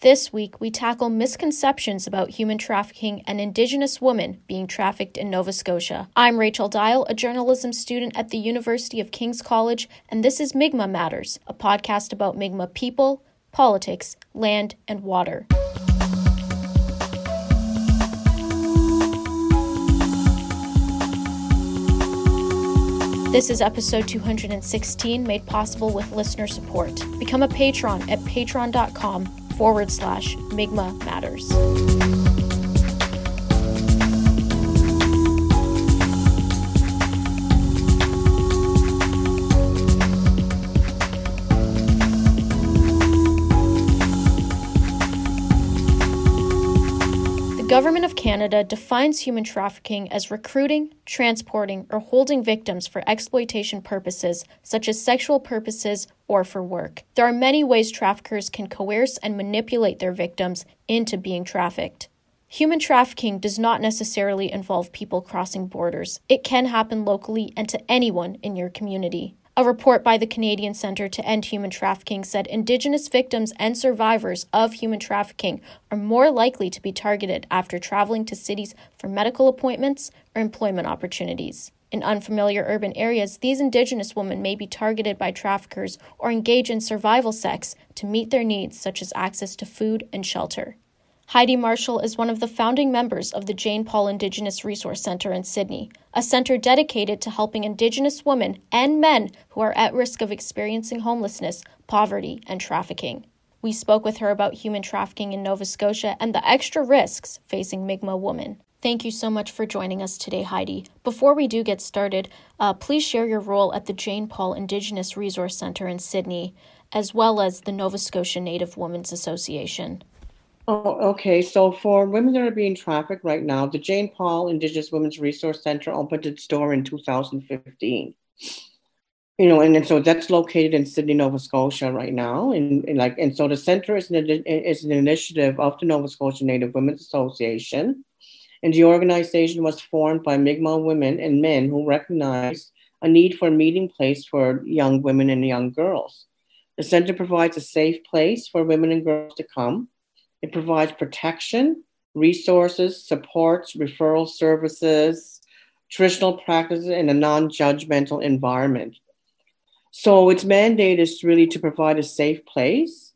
This week, we tackle misconceptions about human trafficking and Indigenous women being trafficked in Nova Scotia. I'm Rachel Dial, a journalism student at the University of King's College, and this is Mi'kmaq Matters, a podcast about Mi'kmaq people, politics, land, and water. This is episode 216, made possible with listener support. Become a patron at patreon.com forward slash Mi'kmaq Matters. Canada defines human trafficking as recruiting, transporting, or holding victims for exploitation purposes, such as sexual purposes or for work. There are many ways traffickers can coerce and manipulate their victims into being trafficked. Human trafficking does not necessarily involve people crossing borders. It can happen locally and to anyone in your community. A report by the Canadian Centre to End Human Trafficking said Indigenous victims and survivors of human trafficking are more likely to be targeted after traveling to cities for medical appointments or employment opportunities. In unfamiliar urban areas, these Indigenous women may be targeted by traffickers or engage in survival sex to meet their needs, such as access to food and shelter. Heidi Marshall is one of the founding members of the Jane Paul Indigenous Resource Center in Sydney, a center dedicated to helping Indigenous women and men who are at risk of experiencing homelessness, poverty, and trafficking. We spoke with her about human trafficking in Nova Scotia and the extra risks facing Mi'kmaq women. Thank you so much for joining us today, Heidi. Before we do get started, uh, please share your role at the Jane Paul Indigenous Resource Center in Sydney, as well as the Nova Scotia Native Women's Association. Oh, okay. So for women that are being trafficked right now, the Jane Paul Indigenous Women's Resource Center opened its door in 2015. You know, and, and so that's located in Sydney, Nova Scotia right now. And, and like, and so the center is an, is an initiative of the Nova Scotia Native Women's Association. And the organization was formed by Mi'kmaq women and men who recognized a need for a meeting place for young women and young girls. The center provides a safe place for women and girls to come it provides protection, resources, supports, referral services, traditional practices in a non judgmental environment. So, its mandate is really to provide a safe place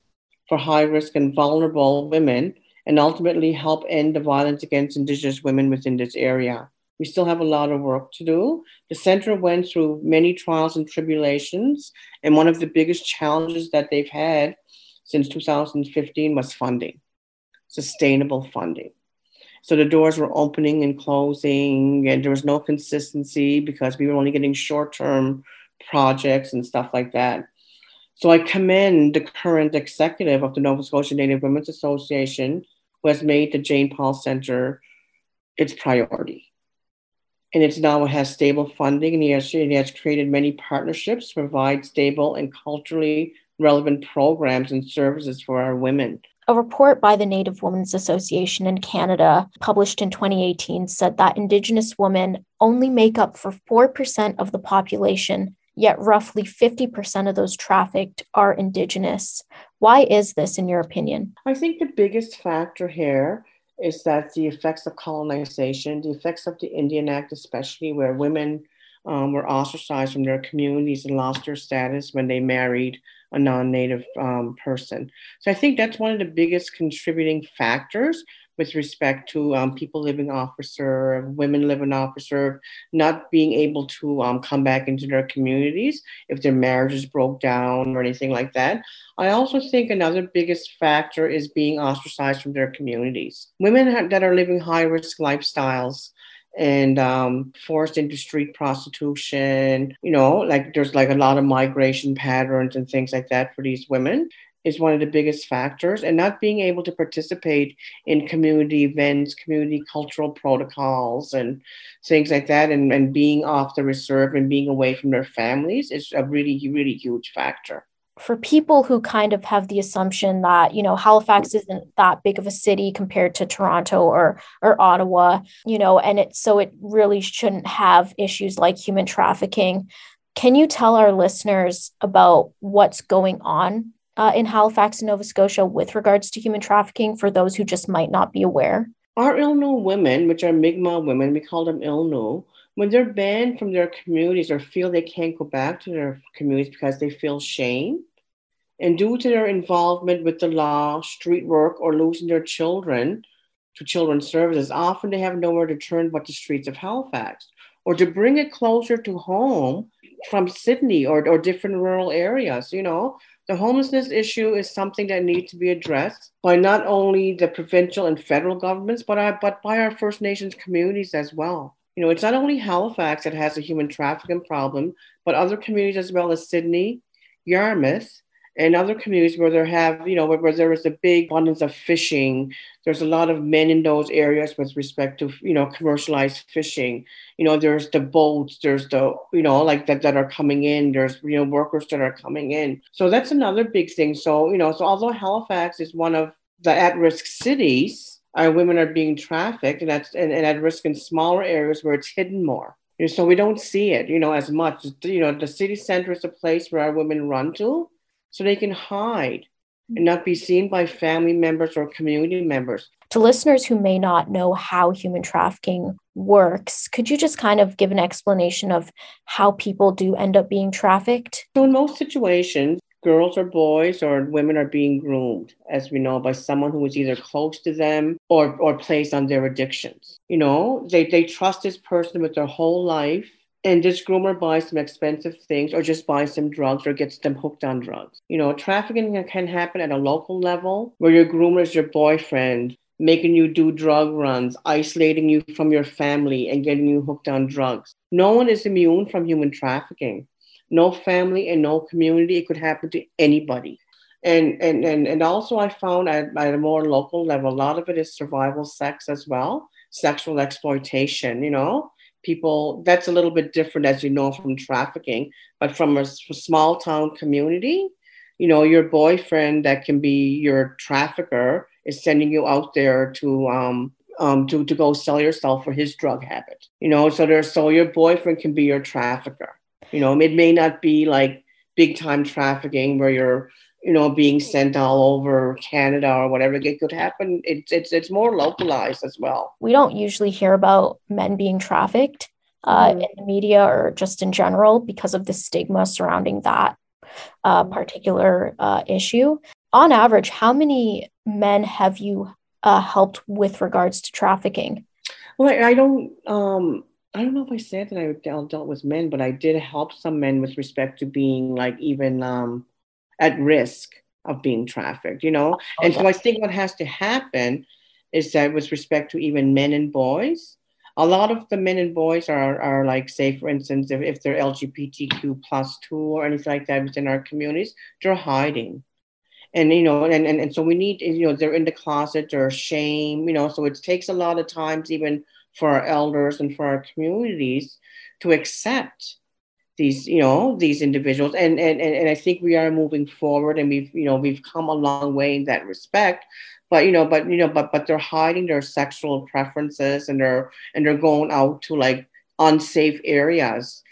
for high risk and vulnerable women and ultimately help end the violence against Indigenous women within this area. We still have a lot of work to do. The center went through many trials and tribulations, and one of the biggest challenges that they've had since 2015 was funding sustainable funding. So the doors were opening and closing, and there was no consistency because we were only getting short term projects and stuff like that. So I commend the current executive of the Nova Scotia Native Women's Association, who has made the Jane Paul Center its priority. And it's now has stable funding, and he has, he has created many partnerships to provide stable and culturally relevant programs and services for our women. A report by the Native Women's Association in Canada, published in 2018, said that Indigenous women only make up for 4% of the population, yet roughly 50% of those trafficked are Indigenous. Why is this, in your opinion? I think the biggest factor here is that the effects of colonization, the effects of the Indian Act, especially where women um, were ostracized from their communities and lost their status when they married a non-native um, person. So I think that's one of the biggest contributing factors with respect to um, people living off reserve, women living off reserve, not being able to um, come back into their communities if their marriages broke down or anything like that. I also think another biggest factor is being ostracized from their communities. Women that are living high risk lifestyles and um, forced into street prostitution. You know, like there's like a lot of migration patterns and things like that for these women is one of the biggest factors and not being able to participate in community events community cultural protocols and things like that and, and being off the reserve and being away from their families is a really really huge factor for people who kind of have the assumption that you know Halifax isn't that big of a city compared to Toronto or or Ottawa, you know, and it so it really shouldn't have issues like human trafficking. Can you tell our listeners about what's going on uh, in Halifax Nova Scotia with regards to human trafficking for those who just might not be aware? Our L'nu women, which are Mi'kmaq women, we call them L'nu, when they're banned from their communities or feel they can't go back to their communities because they feel shame, and due to their involvement with the law, street work, or losing their children to children's services, often they have nowhere to turn but the streets of Halifax. Or to bring it closer to home from Sydney or, or different rural areas, you know, the homelessness issue is something that needs to be addressed by not only the provincial and federal governments, but, our, but by our First Nations communities as well. You know, it's not only Halifax that has a human trafficking problem, but other communities as well as Sydney, Yarmouth, and other communities where there have, you know, where, where there is a big abundance of fishing. There's a lot of men in those areas with respect to, you know, commercialized fishing. You know, there's the boats, there's the, you know, like that that are coming in. There's, you know, workers that are coming in. So that's another big thing. So, you know, so although Halifax is one of the at-risk cities, our women are being trafficked, and that's and, and at risk in smaller areas where it's hidden more. So we don't see it, you know, as much. You know, the city center is a place where our women run to, so they can hide and mm-hmm. not be seen by family members or community members. To listeners who may not know how human trafficking works, could you just kind of give an explanation of how people do end up being trafficked? So, in most situations, girls or boys or women are being groomed, as we know, by someone who is either close to them or, or plays on their addictions. You know, they, they trust this person with their whole life and this groomer buys some expensive things or just buys some drugs or gets them hooked on drugs. You know, trafficking can happen at a local level where your groomer is your boyfriend, making you do drug runs, isolating you from your family, and getting you hooked on drugs. No one is immune from human trafficking. No family and no community. It could happen to anybody. And, and, and, and also, I found at, at a more local level, a lot of it is survival sex as well, sexual exploitation, you know people that's a little bit different as you know from trafficking but from a, small town community you know your boyfriend that can be your trafficker is sending you out there to um, um to, to go sell yourself for his drug habit you know so there's so your boyfriend can be your trafficker. You know it may not be like big time trafficking where you're you know, being sent all over Canada or whatever. It could happen. It's it's it's more localized as well. We don't usually hear about men being trafficked uh, mm-hmm. in the media or just in general because of the stigma surrounding that uh, particular uh, issue. On average, how many men have you uh, helped with regards to trafficking? Well, I, I don't. Um, I don't know if I said that I dealt with men, but I did help some men with respect to being like even um, at risk of being trafficked, you know? Oh, and so I think what has to happen is that with respect to even men and boys, a lot of the men and boys are, are like, say, for instance, if, if they're LGBTQ plus two or anything like that within our communities, they're hiding. And, you know, and, and, and so we need, you know, they're in the closet, they're shame, you know, so it takes a lot of times even for our elders and for our communities to accept these you know these individuals. And, and and and i think we are moving forward and we've you know we've come a long way in that respect. But you know but you know but but they're hiding their sexual preferences and they're and they're going out to like unsafe areas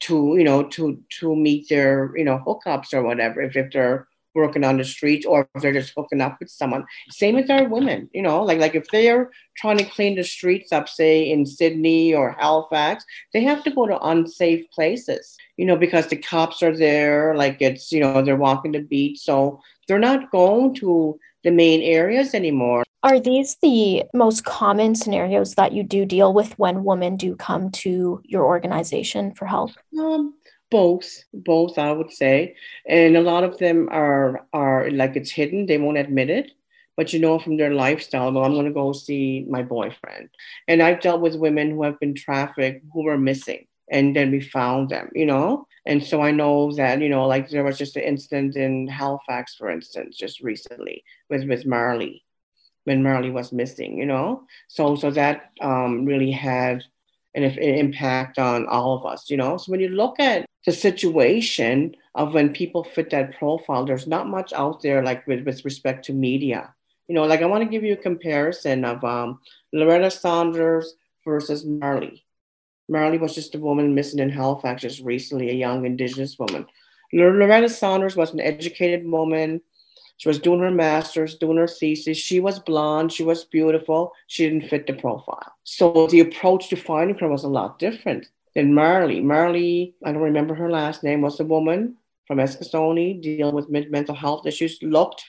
to you know to to meet their you know hookups or whatever if, if they're working on the streets or if they're just hooking up with someone. Same with our women, you know, like like if they're trying to clean the streets up, say in Sydney or Halifax, they have to go to unsafe places, you know, because the cops are there, like it's, you know, they're walking the beat. So they're not going to the main areas anymore. Are these the most common scenarios that you do deal with when women do come to your organization for help? Um, both both i would say. And a lot of them are are like it's hidden. They won't admit it. But you know from their lifestyle well i'm going to go see my boyfriend. And i've dealt with women who have been trafficked who were missing and then we found them you know? And so i know that you know like there was just an incident in halifax for instance just recently with with marley when marley was missing you know? So so that um, really had an, an impact on all of us you know? So when you look at the situation of when people fit that profile, there's not much out there like with, with respect to media. You know, like I want to give you a comparison of um, Loretta Saunders versus Marley. Marley was just a woman missing in Halifax just recently, a young Indigenous woman. Loretta Saunders was an educated woman. She was doing her master's, doing her thesis. She was blonde. She was beautiful. She didn't fit the profile. So the approach to finding her was a lot different than Marley. Marley, I don't remember her last name, was a woman from Eskasoni dealing with mental health issues, looked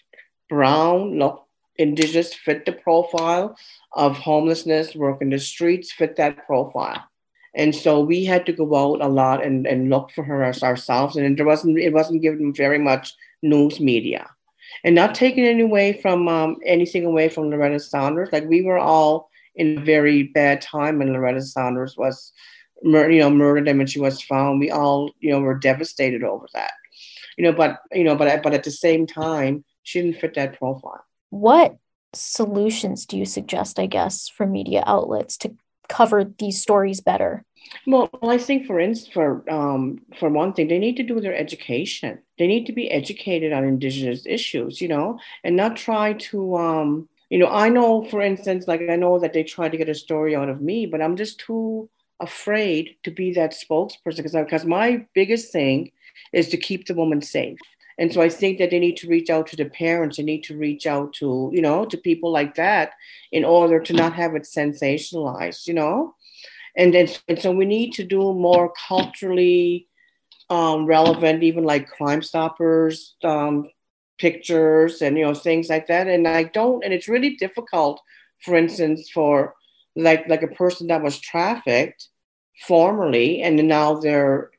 brown, looked indigenous, fit the profile of homelessness, work in the streets, fit that profile. And so we had to go out a lot and, and look for her as ourselves. And there wasn't it wasn't given very much news media. And not taking any away from um, anything away from Loretta Saunders. Like we were all in a very bad time when Loretta Saunders was mur- you know, murdered him and she was found. We all, you know, were devastated over that. You know, but you know, but but at the same time, she didn't fit that profile. What solutions do you suggest, I guess, for media outlets to cover these stories better? Well, I think for instance, for um, for one thing, they need to do their education. They need to be educated on Indigenous issues, you know, and not try to, um, you know. I know, for instance, like I know that they try to get a story out of me, but I'm just too afraid to be that spokesperson because my biggest thing is to keep the woman safe. And so I think that they need to reach out to the parents. They need to reach out to, you know, to people like that in order to not have it sensationalized, you know? And then and so we need to do more culturally um, relevant, even like Crime Stoppers um, pictures and, you know, things like that. And I don't, and it's really difficult, for instance, for like like a person that was trafficked formerly and now they're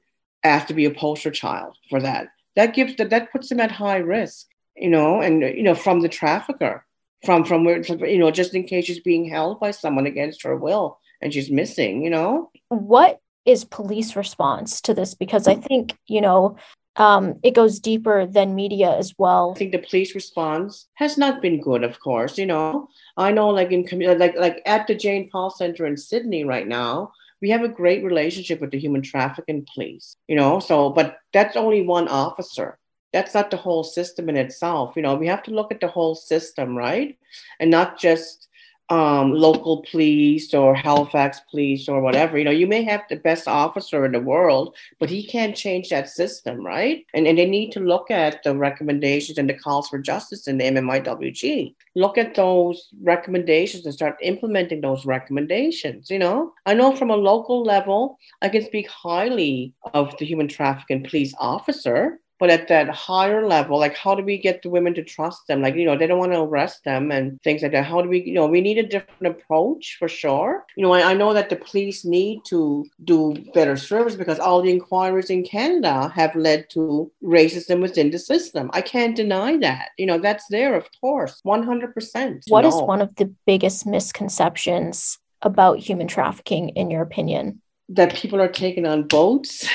asked to be a poster child for that that gives that that puts them at high risk you know and you know from the trafficker from from where you know just in case she's being held by someone against her will and she's missing you know what is police response to this because i think you know um, it goes deeper than media as well. I think the police response has not been good, of course. You know, I know, like in like like at the Jane Paul Center in Sydney right now, we have a great relationship with the human trafficking police, you know, so, but that's only one officer. That's not the whole system in itself. You know, we have to look at the whole system, right? And not just um, local police or Halifax police or whatever. You know, you may have the best officer in the world, but he can't change that system, right? And, and they need to look at the recommendations and the calls for justice in the MMIWG. Look at those recommendations and start implementing those recommendations. You know, I know from a local level, I can speak highly of the human trafficking police officer but at that higher level, like how do we get the women to trust them? Like, you know, they don't want to arrest them and things like that. How do we, you know, we need a different approach for sure. You know, I, I know that the police need to do better service because all the inquiries in Canada have led to racism within the system. I can't deny that. You know, that's there, of course, 100%. What is one of the biggest misconceptions about human trafficking, in your opinion? That people are taken on boats,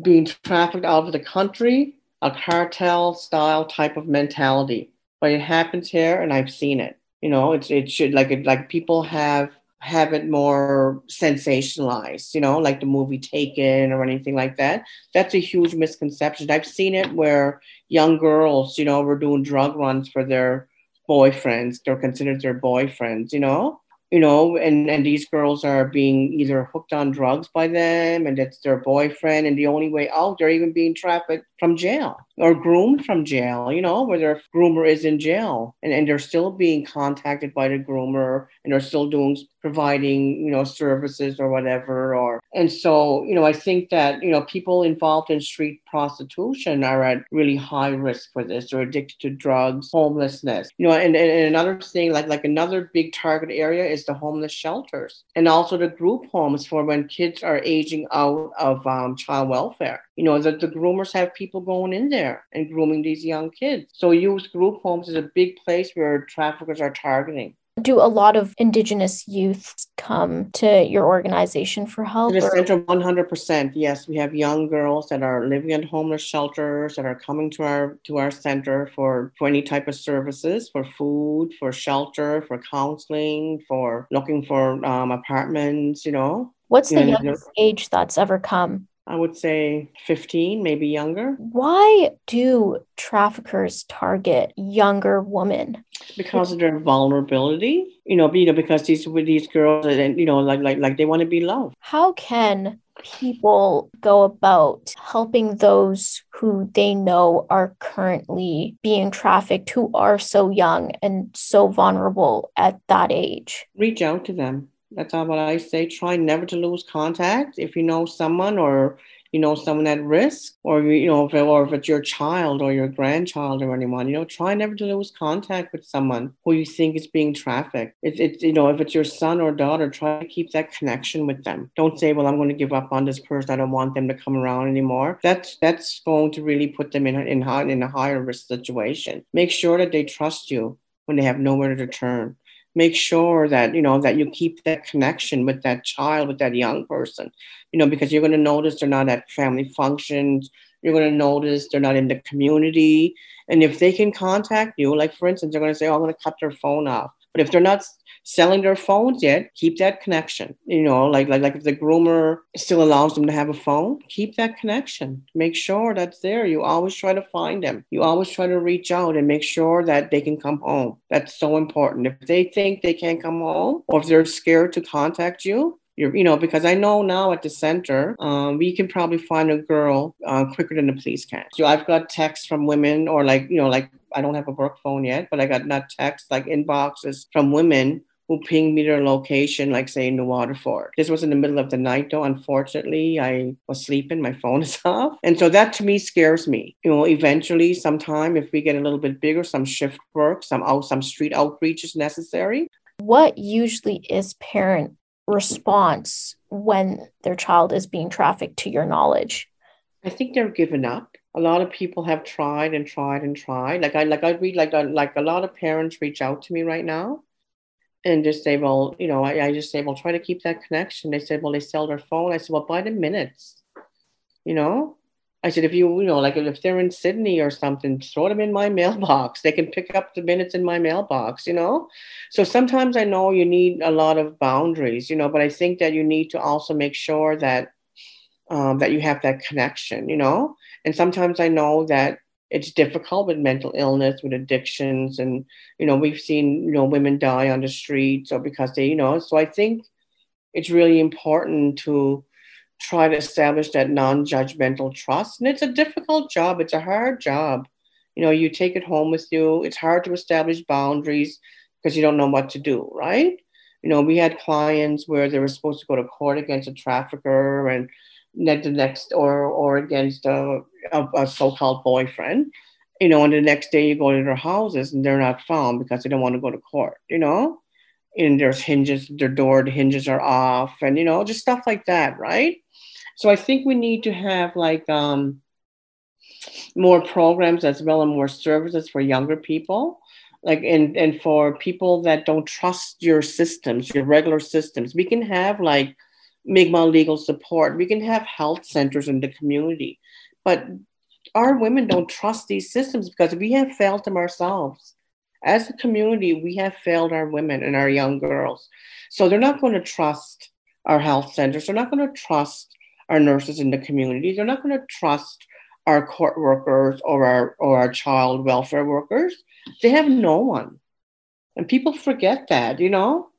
being trafficked out of the country, a cartel style type of mentality. But it happens here, and I've seen it. You know, it's it should like it like people have have it more sensationalized, you know, like the movie Taken or anything like that. That's a huge misconception. I've seen it where young girls, you know, were doing drug runs for their boyfriends. They're considered their boyfriends, you know you know, and, and these girls are being either hooked on drugs by them and it's their boyfriend. And the only way out, they're even being trafficked from jail or groomed from jail, you know, where their groomer is in jail and, and they're still being contacted by the groomer and they're still doing providing, you know, services or whatever. Or and so, you know, I think that, you know, people involved in street prostitution are at really high risk for this. They're addicted to drugs, homelessness. You know, and, and, another thing, like like another big target area is the homeless shelters and also the group homes for when kids are aging out of um, child welfare. You know, that the groomers have people going in there and grooming these young kids. So youth group homes is a big place where traffickers are targeting. Do a lot of Indigenous youth come to your organization for help? The center, 100%. Yes, we have young girls that are living in homeless shelters that are coming to our to our center for, for any type of services, for food, for shelter, for counseling, for looking for um, apartments, you know. What's the youngest age that's ever come? I would say 15, maybe younger. Why do traffickers target younger women? Because of their vulnerability, you know, you know, because these with these girls and you know, like like like they want to be loved. How can people go about helping those who they know are currently being trafficked, who are so young and so vulnerable at that age? Reach out to them. That's all what I say. Try never to lose contact. If you know someone or you know someone at risk or you know if, it, or if it's your child or your grandchild or anyone you know try never to lose contact with someone who you think is being trafficked. It's, it's you know if it's your son or daughter try to keep that connection with them. Don't say well i'm going to give up on this person. I don't want them to come around anymore. That's that's going to really put them in, in, in a higher risk situation. Make sure that they trust you when they have nowhere to turn make sure that you know that you keep that connection with that child with that young person you know because you're going to notice they're not at family functions you're going to notice they're not in the community and if they can contact you like for instance they're going to say oh, i'm going to cut their phone off but if they're not selling their phones yet, keep that connection. You know, like like like if the groomer still allows them to have a phone, keep that connection. Make sure that's there. You always try to find them. You always try to reach out and make sure that they can come home. That's so important. If they think they can't come home or if they're scared to contact you, you know, because I know now at the center, um, we can probably find a girl uh, quicker than the police can. So I've got texts from women, or like, you know, like I don't have a work phone yet, but I got not texts like inboxes from women who pinged me their location, like say in the Waterford. This was in the middle of the night, though. Unfortunately, I was sleeping, my phone is off. And so that to me scares me. You know, eventually, sometime if we get a little bit bigger, some shift work, some out, some street outreach is necessary. What usually is parent response when their child is being trafficked to your knowledge? I think they're given up. A lot of people have tried and tried and tried. Like I like I read like uh, like a lot of parents reach out to me right now and just say, well, you know, I, I just say, well, try to keep that connection. They said, well, they sell their phone. I said, well, buy the minutes. You know, I said, if you, you know, like if they're in Sydney or something, throw them in my mailbox. They can pick up the minutes in my mailbox, you know? So sometimes I know you need a lot of boundaries, you know, but I think that you need to also make sure that um, that you have that connection, you know? And sometimes I know that it's difficult with mental illness, with addictions, and you know we've seen you know women die on the streets or because they you know. So I think it's really important to try to establish that non-judgmental trust, and it's a difficult job. It's a hard job. You know, you take it home with you. It's hard to establish boundaries because you don't know what to do, right? You know, we had clients where they were supposed to go to court against a trafficker and the next or or against a, a, a, so-called boyfriend you know and the next day you go to their houses and they're not found because they don't want to go to court you know and there's hinges their door the hinges are off and you know just stuff like that right so i think we need to have like um more programs as well and more services for younger people like and and for people that don't trust your systems your regular systems we can have like Mi'kmaq legal support. We can have health centers in the community, but our women don't trust these systems because we have failed them ourselves. As a community, we have failed our women and our young girls. So they're not going to trust our health centers. They're not going to trust our nurses in the community. They're not going to trust our court workers or our or our child welfare workers. They have no one. And people forget that, you know?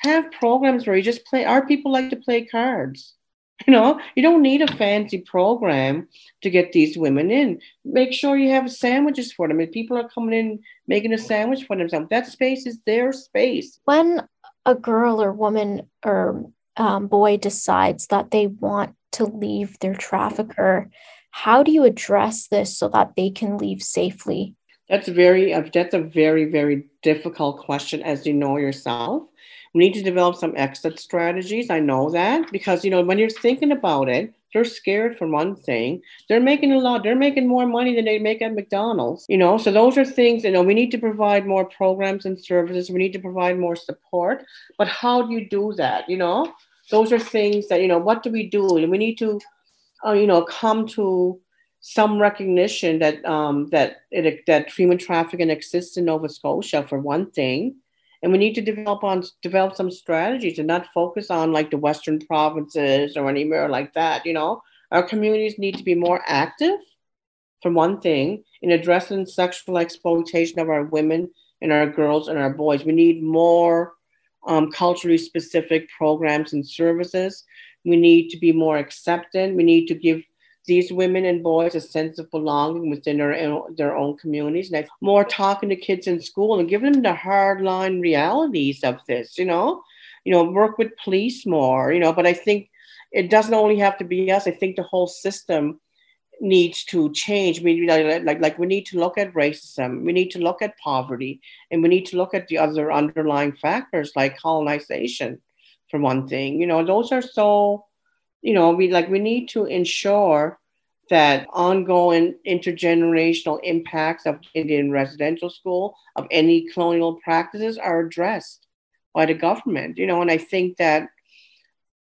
have programs where you just play. Our people like to play cards. You know, you don't need a fancy program to get these women in. Make sure you have sandwiches for them. If people are coming in making a sandwich for themselves, that space is their space. When a girl or woman or um, boy decides that they want to leave their trafficker, how do you address this so that they can leave safely? That's very uh, that's a very very difficult question, as you know yourself. We need to develop some exit strategies. I know that because, you know, when you're thinking about it, they're scared for one thing. They're making a lot. They're making more money than they make at McDonald's. You know, so those are things. You know, we need to provide more programs and services. We need to provide more support. But how do you do that? You know, those are things that you know. What do we do? We need to, uh, you know, come to some recognition that um, that it, that human trafficking exists in Nova Scotia for one thing and we need to develop on develop some strategies and not focus on like the western provinces or anywhere like that you know our communities need to be more active for one thing in addressing sexual exploitation of our women and our girls and our boys we need more um, culturally specific programs and services We need to be more accepting. We need to give these women and boys a sense of belonging within their, their own communities. And more talking to kids in school and giving them the hard line realities of this, you know, you know, work with police more, you know, but I think it doesn't only have to be us. I think the whole system needs to change. We like, like we need to look at racism. We need to look at poverty, and we need to look at the other underlying factors like colonization, for one thing. You know, those are so. You know, we like we need to ensure that ongoing intergenerational impacts of Indian residential school of any colonial practices are addressed by the government. You know, and I think that.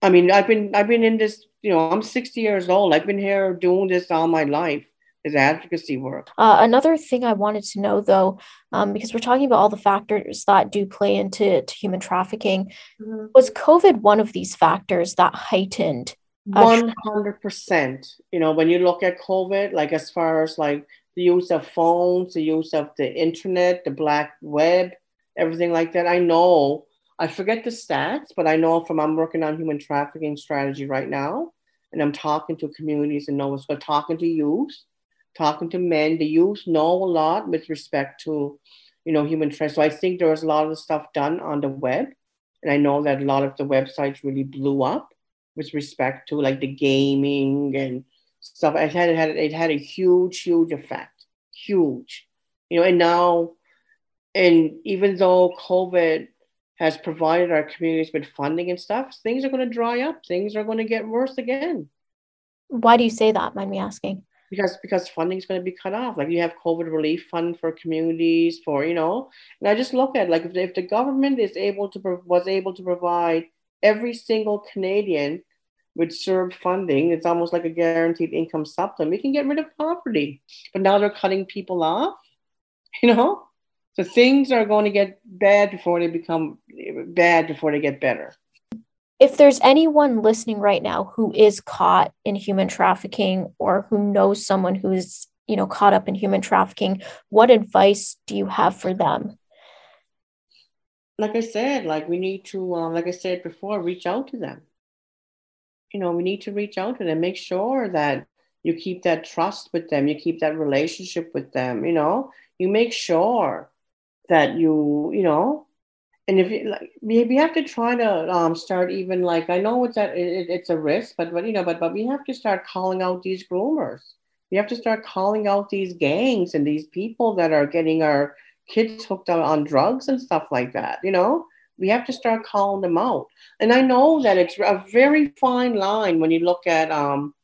I mean, I've been I've been in this you know, I'm 60 years old. I've been here doing this all my life is advocacy work. Uh, another thing I wanted to know, though, um, because we're talking about all the factors that do play into human trafficking, mm-hmm. was COVID one of these factors that heightened? One hundred percent. You know, when you look at COVID, like as far as like the use of phones, the use of the internet, the black web, everything like that, I know I forget the stats, but I know from I'm working on human trafficking strategy right now, and I'm talking to communities in Nova Scotia, talking to youth, talking to men. The youth know a lot with respect to, you know, human trafficking. So I think there was a lot of stuff done on the web, and I know that a lot of the websites really blew up with respect to like the gaming and stuff. It had it had it had a huge, huge effect, huge, you know. And now, and even though COVID has provided our communities with funding and stuff, things are going to dry up. Things are going to get worse again. Why do you say that? Mind me asking. Because because funding is going to be cut off. Like you have COVID relief fund for communities, for you know. And I just look at like if, if the government is able to was able to provide every single Canadian with CERB funding, it's almost like a guaranteed income supplement. We can get rid of poverty, but now they're cutting people off. You know, so things are going to get bad before they become bad before they get better. If there's anyone listening right now who is caught in human trafficking or who knows someone who's, you know, caught up in human trafficking, what advice do you have for them? Like I said, like we need to, um, like I said before, reach out to them. You know, we need to reach out to them, make sure that you keep that trust with them, you keep that relationship with them, you know, you make sure that you you know? And if you like we, have to try to um, start even like i know it's that it, it's a risk but but you know but but we have to start calling out these groomers. We have to start calling out these gangs and these people that are getting our kids hooked on, on drugs and stuff like that you know? We have to start calling them out. And i know that it's a very fine line when you look at um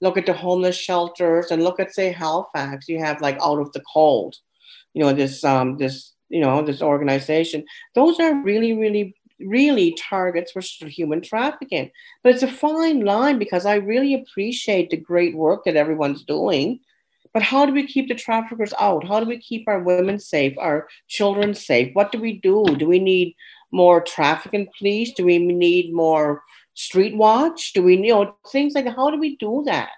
look at the homeless shelters and look at say halifax you have like out of the cold you know this um this you know this organization those are really really really targets for human trafficking. But it's a fine line because i really appreciate the great work that everyone's doing but how do we keep the traffickers out? How do we keep our women safe our children safe? What do we do? Do we need more trafficking police? Do we need more street watch? Do we you know things like how do we do that?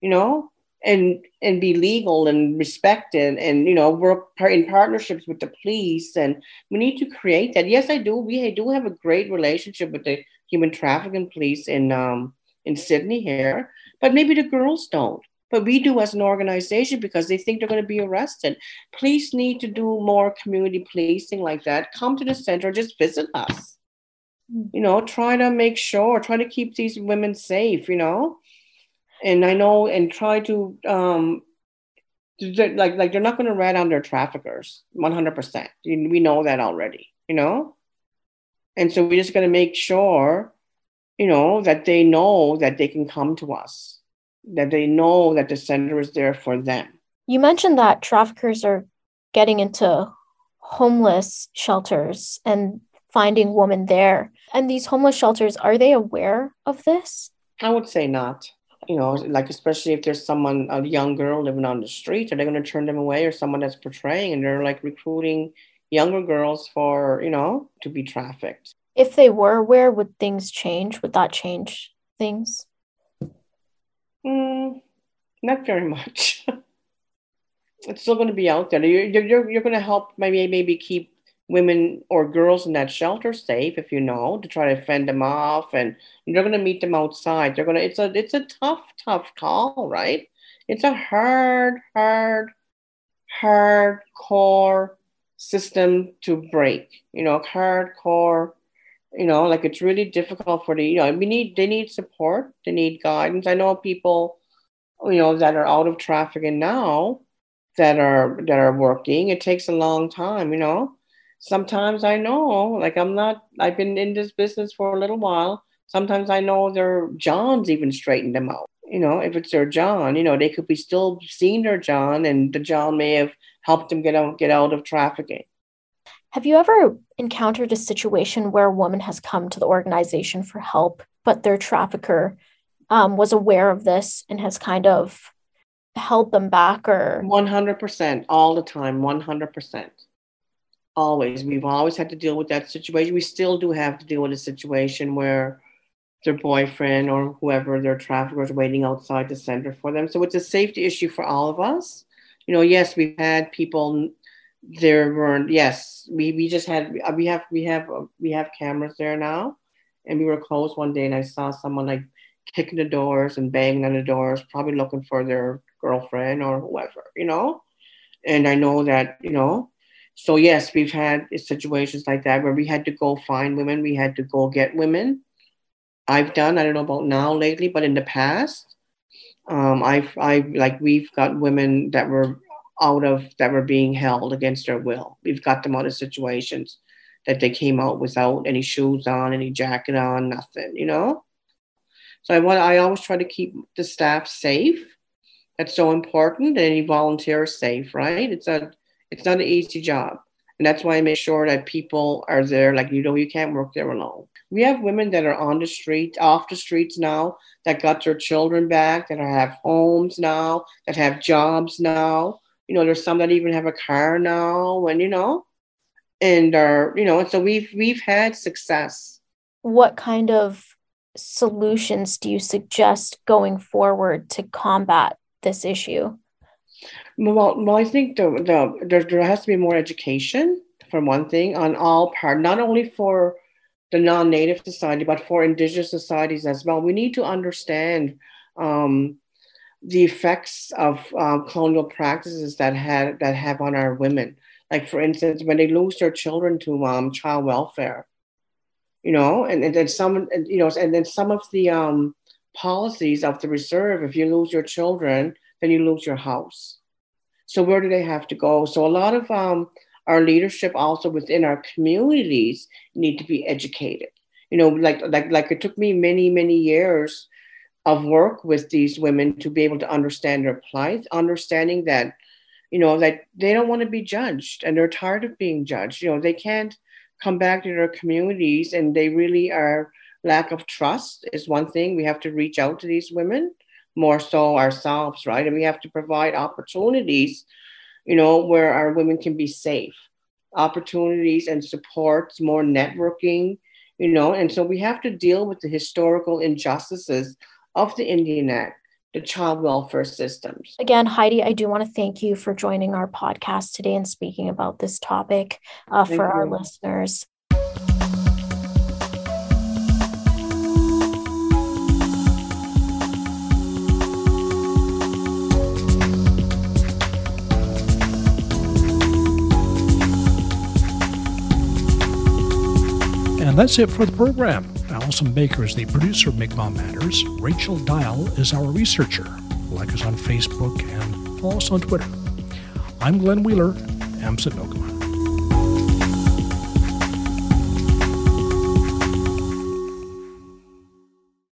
You know and and be legal and respected and you know work in partnerships with the police and we need to create that. Yes i do. We do have a great relationship with the human trafficking police in um in sydney here but maybe the girls don't. But we do as an organization because they think they're going to be arrested. Police need to do more community policing like that. Come to the center just visit us. Hmm. you know try to make sure try to keep these women safe you know and I know and try to um like like they're not going to rat on their traffickers 100%. We know that already, you know? And so we're just going to make sure you know that they know that they can come to us. That they know that the center is there for them. You mentioned that traffickers are getting into homeless shelters and finding women there. And these homeless shelters, are they aware of this? I would say not you know, like especially if there's someone, a young girl living on the street, are they going to turn them away or someone that's portraying and they're like recruiting younger girls for, you know, to be trafficked? If they were aware, would things change? Would that change things? Mm, not very much. it's still going to be out there. You're, you're, you're going to help maybe, maybe keep women or girls in that shelter safe, if you know, to try to fend them off, and you're going to meet them outside. They're going to. It's a it's a tough tough call, right? It's a hard hard hardcore system to break. You know, hardcore. You know, like it's really difficult for the. You know, we need they need support. They need guidance. I know people, you know, that are out of trafficking now, that are that are working. It takes a long time. You know sometimes I know, like I'm not, I've been in this business for a little while. Sometimes I know their Johns even straightened them out. You know, if it's their John, you know, they could be still seeing their John and the John may have helped them get out, get out of trafficking. Have you ever encountered a situation where a woman has come to the organization for help, but their trafficker um, was aware of this and has kind of held them back or 100% all the time 100% always. We've always had to deal with that situation. We still do have to deal with a situation where their boyfriend or whoever their trafficker is waiting outside the center for them. So it's a safety issue for all of us. You know, yes, we've had people there weren't yes we, we just had we have we have we have cameras there now and we were closed one day and i saw someone like kicking the doors and banging on the doors probably looking for their girlfriend or whoever you know and i know that you know so yes, we've had situations like that where we had to go find women, we had to go get women. I've done, I don't know about now lately, but in the past, um, I've, I like we've got women that were out of that were being held against their will. We've got them out of situations that they came out without any shoes on, any jacket on, nothing, you know. So I want I always try to keep the staff safe. That's so important, and any volunteer safe, right? It's a it's not an easy job. And that's why I make sure that people are there. Like, you know, you can't work there alone. We have women that are on the street, off the streets now, that got their children back, that have homes now, that have jobs now. You know, there's some that even have a car now, and you know, and are you know, and so we've we've had success. What kind of solutions do you suggest going forward to combat this issue? Well, well, I think the, the there, there has to be more education for one thing on all part, not only for the non-native society, but for indigenous societies as well. We need to understand um, the effects of uh, colonial practices that had that have on our women. Like for instance, when they lose their children to um, child welfare, you know, and, and then some, you know, and then some of the um, policies of the reserve. If you lose your children, then you lose your house so where do they have to go? So a lot of um, our leadership also within our communities need to be educated. You know, like like like it took me many many years of work with these women to be able to understand their plight, understanding that you know that they don't want to be judged and they're tired of being judged. You know, they can't come back to their communities and they really are lack of trust is one thing. We have to reach out to these women more so ourselves, right? And we have to provide opportunities, you know, where our women can be safe, opportunities and supports, more networking, you know, and so we have to deal with the historical injustices of the Indian Act. The child welfare systems. Again, Heidi, I do want to thank you for joining our podcast today and speaking about this topic uh, for you. our listeners. And that's it for the program. Allison Baker is the producer of Mi'kmaq Matters. Rachel Dial is our researcher. Like us on Facebook and follow us on Twitter. I'm Glenn Wheeler, Msit No'kmaq.